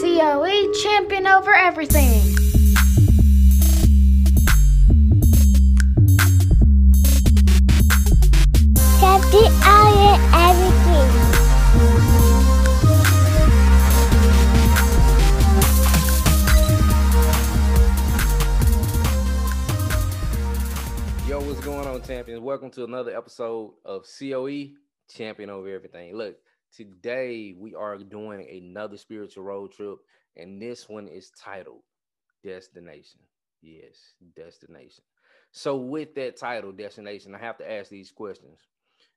COE champion over everything. Captain Iron everything. Yo, what's going on, champions? Welcome to another episode of COE Champion Over Everything. Look, today we are doing another spiritual road trip, and this one is titled Destination. Yes, Destination. So, with that title, Destination, I have to ask these questions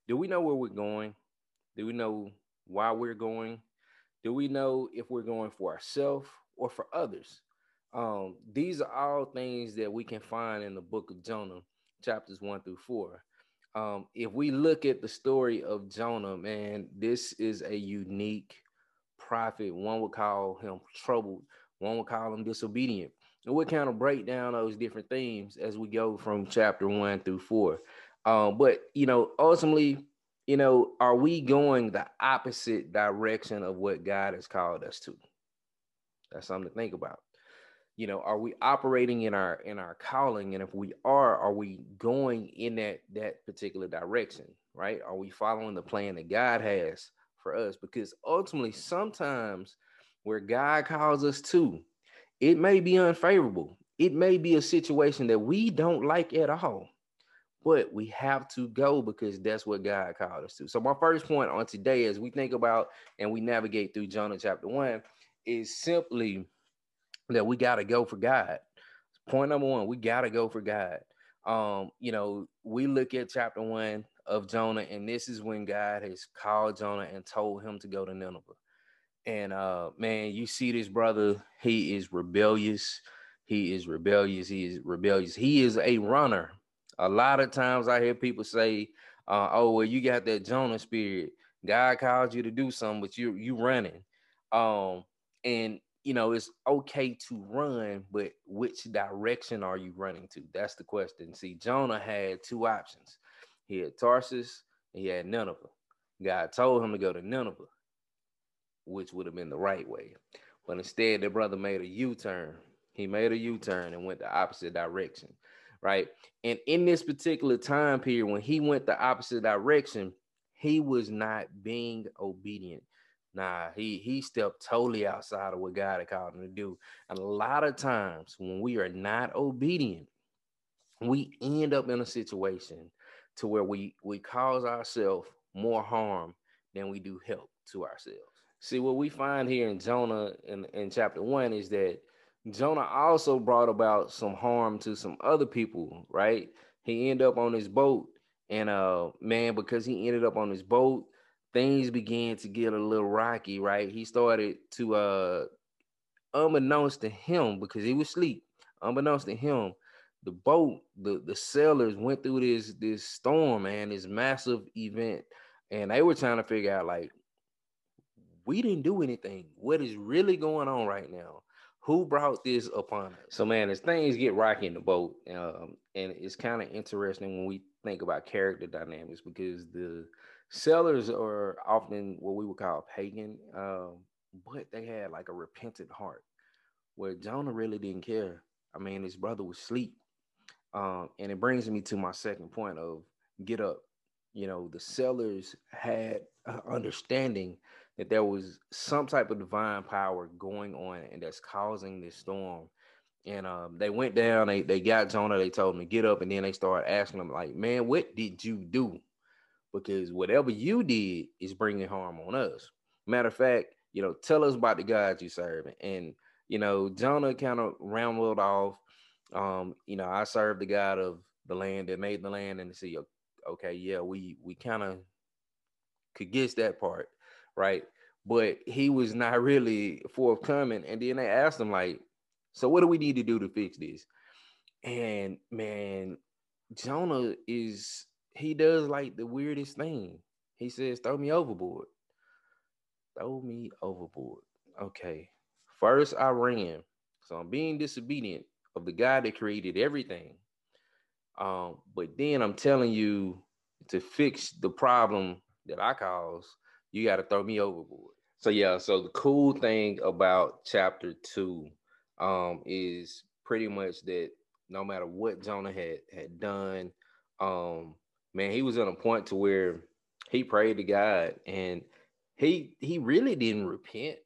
Do we know where we're going? Do we know why we're going? Do we know if we're going for ourselves or for others? Um, these are all things that we can find in the book of Jonah chapters one through four. Um, if we look at the story of Jonah, man, this is a unique prophet. One would call him troubled, one would call him disobedient. And we'll kind of break down those different themes as we go from chapter one through four. Um, but you know, ultimately, you know, are we going the opposite direction of what God has called us to? That's something to think about you know are we operating in our in our calling? And if we are are we going in that that particular direction right? Are we following the plan that god has for us? Because ultimately sometimes where god calls us to it may be unfavorable. It may be a situation that we don't like at all but we have to go because that's what god called us to. So my first point on today as we think about and we navigate through jonah chapter one is simply that we got to go for God. Point number one, we got to go for God. Um, you know, we look at chapter one of Jonah, and this is when God has called Jonah and told him to go to Nineveh. And uh, man, you see this brother, he is rebellious. He is rebellious. He is rebellious. He is a runner. A lot of times I hear people say, uh, oh, well, you got that Jonah spirit. God called you to do something, but you you running. Um, and you know, it's okay to run, but which direction are you running to? That's the question. See, Jonah had two options. He had Tarsus and he had Nineveh. God told him to go to Nineveh, which would have been the right way. But instead, the brother made a U-turn. He made a U-turn and went the opposite direction, right? And in this particular time period, when he went the opposite direction, he was not being obedient. Nah, he he stepped totally outside of what God had called him to do. And a lot of times when we are not obedient, we end up in a situation to where we we cause ourselves more harm than we do help to ourselves. See what we find here in Jonah in, in chapter one is that Jonah also brought about some harm to some other people, right? He ended up on his boat, and uh man, because he ended up on his boat, things began to get a little rocky, right? He started to uh unbeknownst to him because he was asleep, unbeknownst to him, the boat, the the sailors went through this this storm, man, this massive event, and they were trying to figure out like we didn't do anything. What is really going on right now? Who brought this upon us? So, man, as things get rocky in the boat, um, and it's kind of interesting when we think about character dynamics because the Sellers are often what we would call pagan, um, but they had like a repentant heart. Where Jonah really didn't care. I mean, his brother was asleep, um, and it brings me to my second point of get up. You know, the sellers had understanding that there was some type of divine power going on, and that's causing this storm. And um, they went down. They they got Jonah. They told him to get up, and then they started asking him like, "Man, what did you do?" Because whatever you did is bringing harm on us. Matter of fact, you know, tell us about the God you serve. And, you know, Jonah kind of rambled off. Um, you know, I serve the God of the land that made the land and the sea. Okay, yeah, we we kind of could guess that part, right? But he was not really forthcoming. And then they asked him, like, so what do we need to do to fix this? And man, Jonah is he does like the weirdest thing. He says, throw me overboard. Throw me overboard. Okay. First, I ran. So I'm being disobedient of the God that created everything. Um, but then I'm telling you to fix the problem that I caused, you got to throw me overboard. So yeah, so the cool thing about chapter two um is pretty much that no matter what Jonah had had done, um, man, he was at a point to where he prayed to God and he he really didn't repent.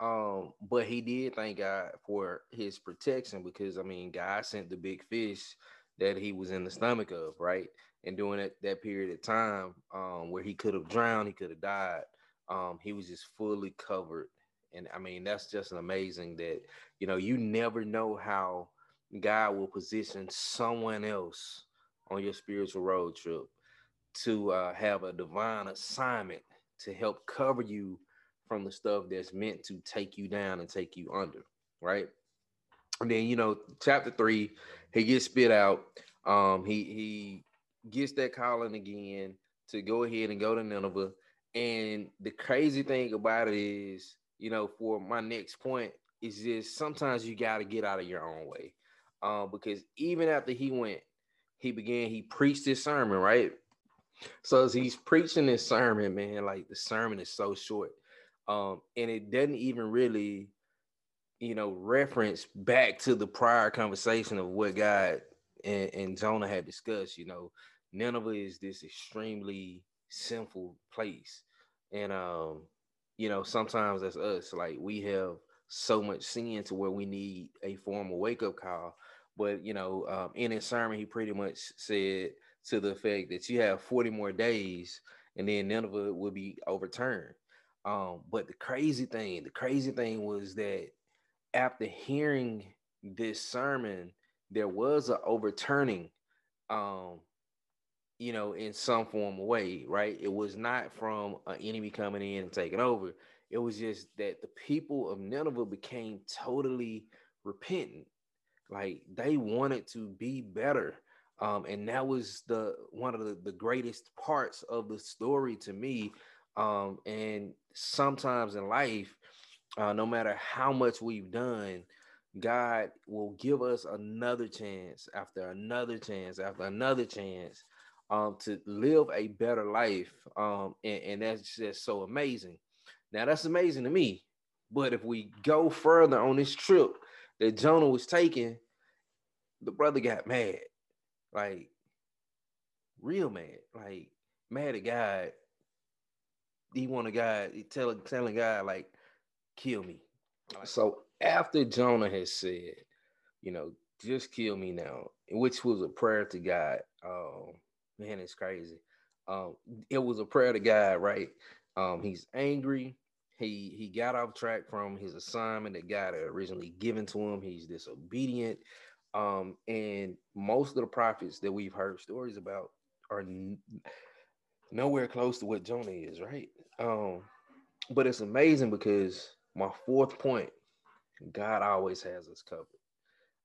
Um, but he did thank God for his protection because I mean God sent the big fish that he was in the stomach of, right? And during that, that period of time, um, where he could have drowned, he could have died. Um, he was just fully covered. And I mean, that's just amazing that you know, you never know how God will position someone else on your spiritual road trip to uh, have a divine assignment to help cover you from the stuff that's meant to take you down and take you under, right? And then you know, chapter three, he gets spit out. Um, he he gets that calling again to go ahead and go to Nineveh. And the crazy thing about it is, you know, for my next point is just sometimes you got to get out of your own way, um, because even after he went, he began he preached his sermon, right? So as he's preaching this sermon, man, like the sermon is so short, um, and it doesn't even really, you know, reference back to the prior conversation of what God and, and Jonah had discussed. You know, Nineveh is this extremely sinful place, and um, you know, sometimes that's us, like we have so much sin to where we need a formal wake up call. But you know, um, in his sermon, he pretty much said to the effect that you have 40 more days and then Nineveh will be overturned. Um, but the crazy thing, the crazy thing was that after hearing this sermon, there was an overturning, um, you know, in some form of way, right? It was not from an enemy coming in and taking over. It was just that the people of Nineveh became totally repentant. Like they wanted to be better. Um, and that was the one of the, the greatest parts of the story to me. Um, and sometimes in life, uh, no matter how much we've done, God will give us another chance after another chance after another chance um, to live a better life. Um, and, and that's just so amazing. Now, that's amazing to me. But if we go further on this trip that Jonah was taking, the brother got mad like real mad, like mad at God. He want a God, he telling telling God like, kill me. So after Jonah has said, you know, just kill me now, which was a prayer to God. Oh man, it's crazy. Um, it was a prayer to God, right? Um, he's angry. He he got off track from his assignment that God had originally given to him. He's disobedient. Um, and most of the prophets that we've heard stories about are n- nowhere close to what Jonah is, right? Um, but it's amazing because my fourth point, God always has us covered.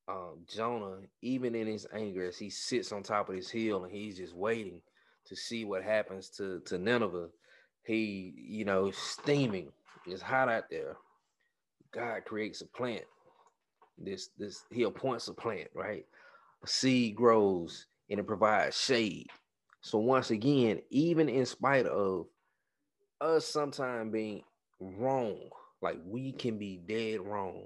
Um, Jonah, even in his anger, as he sits on top of his hill and he's just waiting to see what happens to, to Nineveh, he, you know, steaming, it's hot out there. God creates a plant this this he appoints a plant, right? A seed grows and it provides shade. So once again, even in spite of us sometimes being wrong, like we can be dead wrong,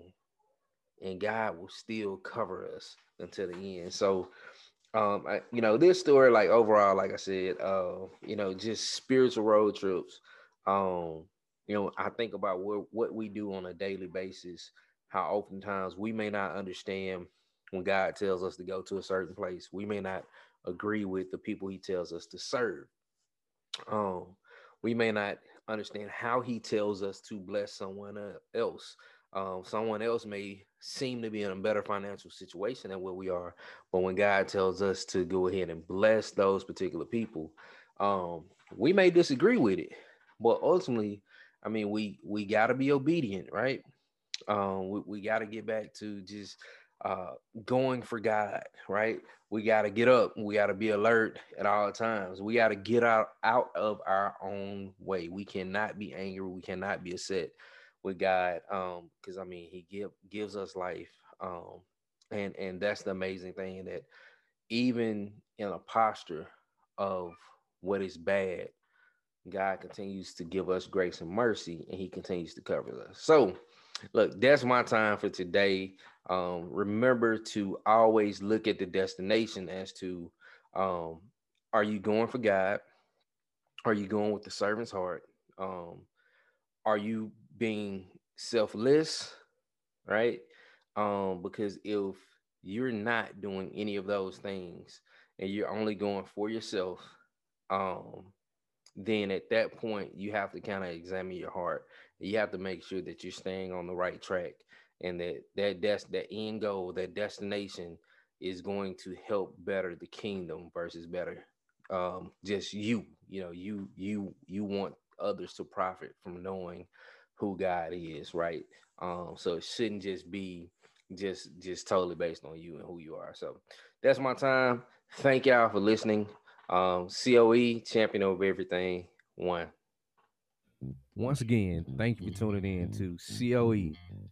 and God will still cover us until the end. So um, I, you know, this story, like overall, like I said, uh, you know, just spiritual road trips. Um, you know, I think about what what we do on a daily basis how oftentimes we may not understand when God tells us to go to a certain place. We may not agree with the people he tells us to serve. Um, we may not understand how he tells us to bless someone else. Um, someone else may seem to be in a better financial situation than where we are, but when God tells us to go ahead and bless those particular people, um, we may disagree with it, but ultimately, I mean, we we got to be obedient, right? Um, we, we got to get back to just uh, going for God, right? We got to get up. We got to be alert at all times. We got to get out out of our own way. We cannot be angry. We cannot be upset with God, um, because I mean, He give gives us life, um, and and that's the amazing thing that even in a posture of what is bad, God continues to give us grace and mercy, and He continues to cover us. So, look, that's my time for today. Um, remember to always look at the destination as to um, are you going for God? Are you going with the servant's heart? Um, are you being selfless? Right? Um, because if you're not doing any of those things and you're only going for yourself, um, then at that point you have to kind of examine your heart. You have to make sure that you're staying on the right track and that that that's that end goal, that destination is going to help better the kingdom versus better um just you. You know, you you you want others to profit from knowing who God is, right? Um, so it shouldn't just be just just totally based on you and who you are. So that's my time. Thank y'all for listening. Um, COE champion over everything. One. Once again, thank you for tuning in to COE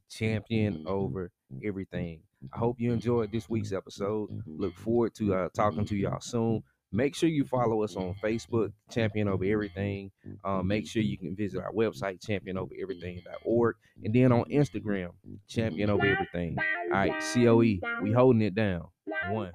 Champion Over Everything. I hope you enjoyed this week's episode. Look forward to uh, talking to y'all soon. Make sure you follow us on Facebook, Champion Over Everything. Um, make sure you can visit our website, championovereverything.org. And then on Instagram, Champion Over Everything. All right, COE, we holding it down. One.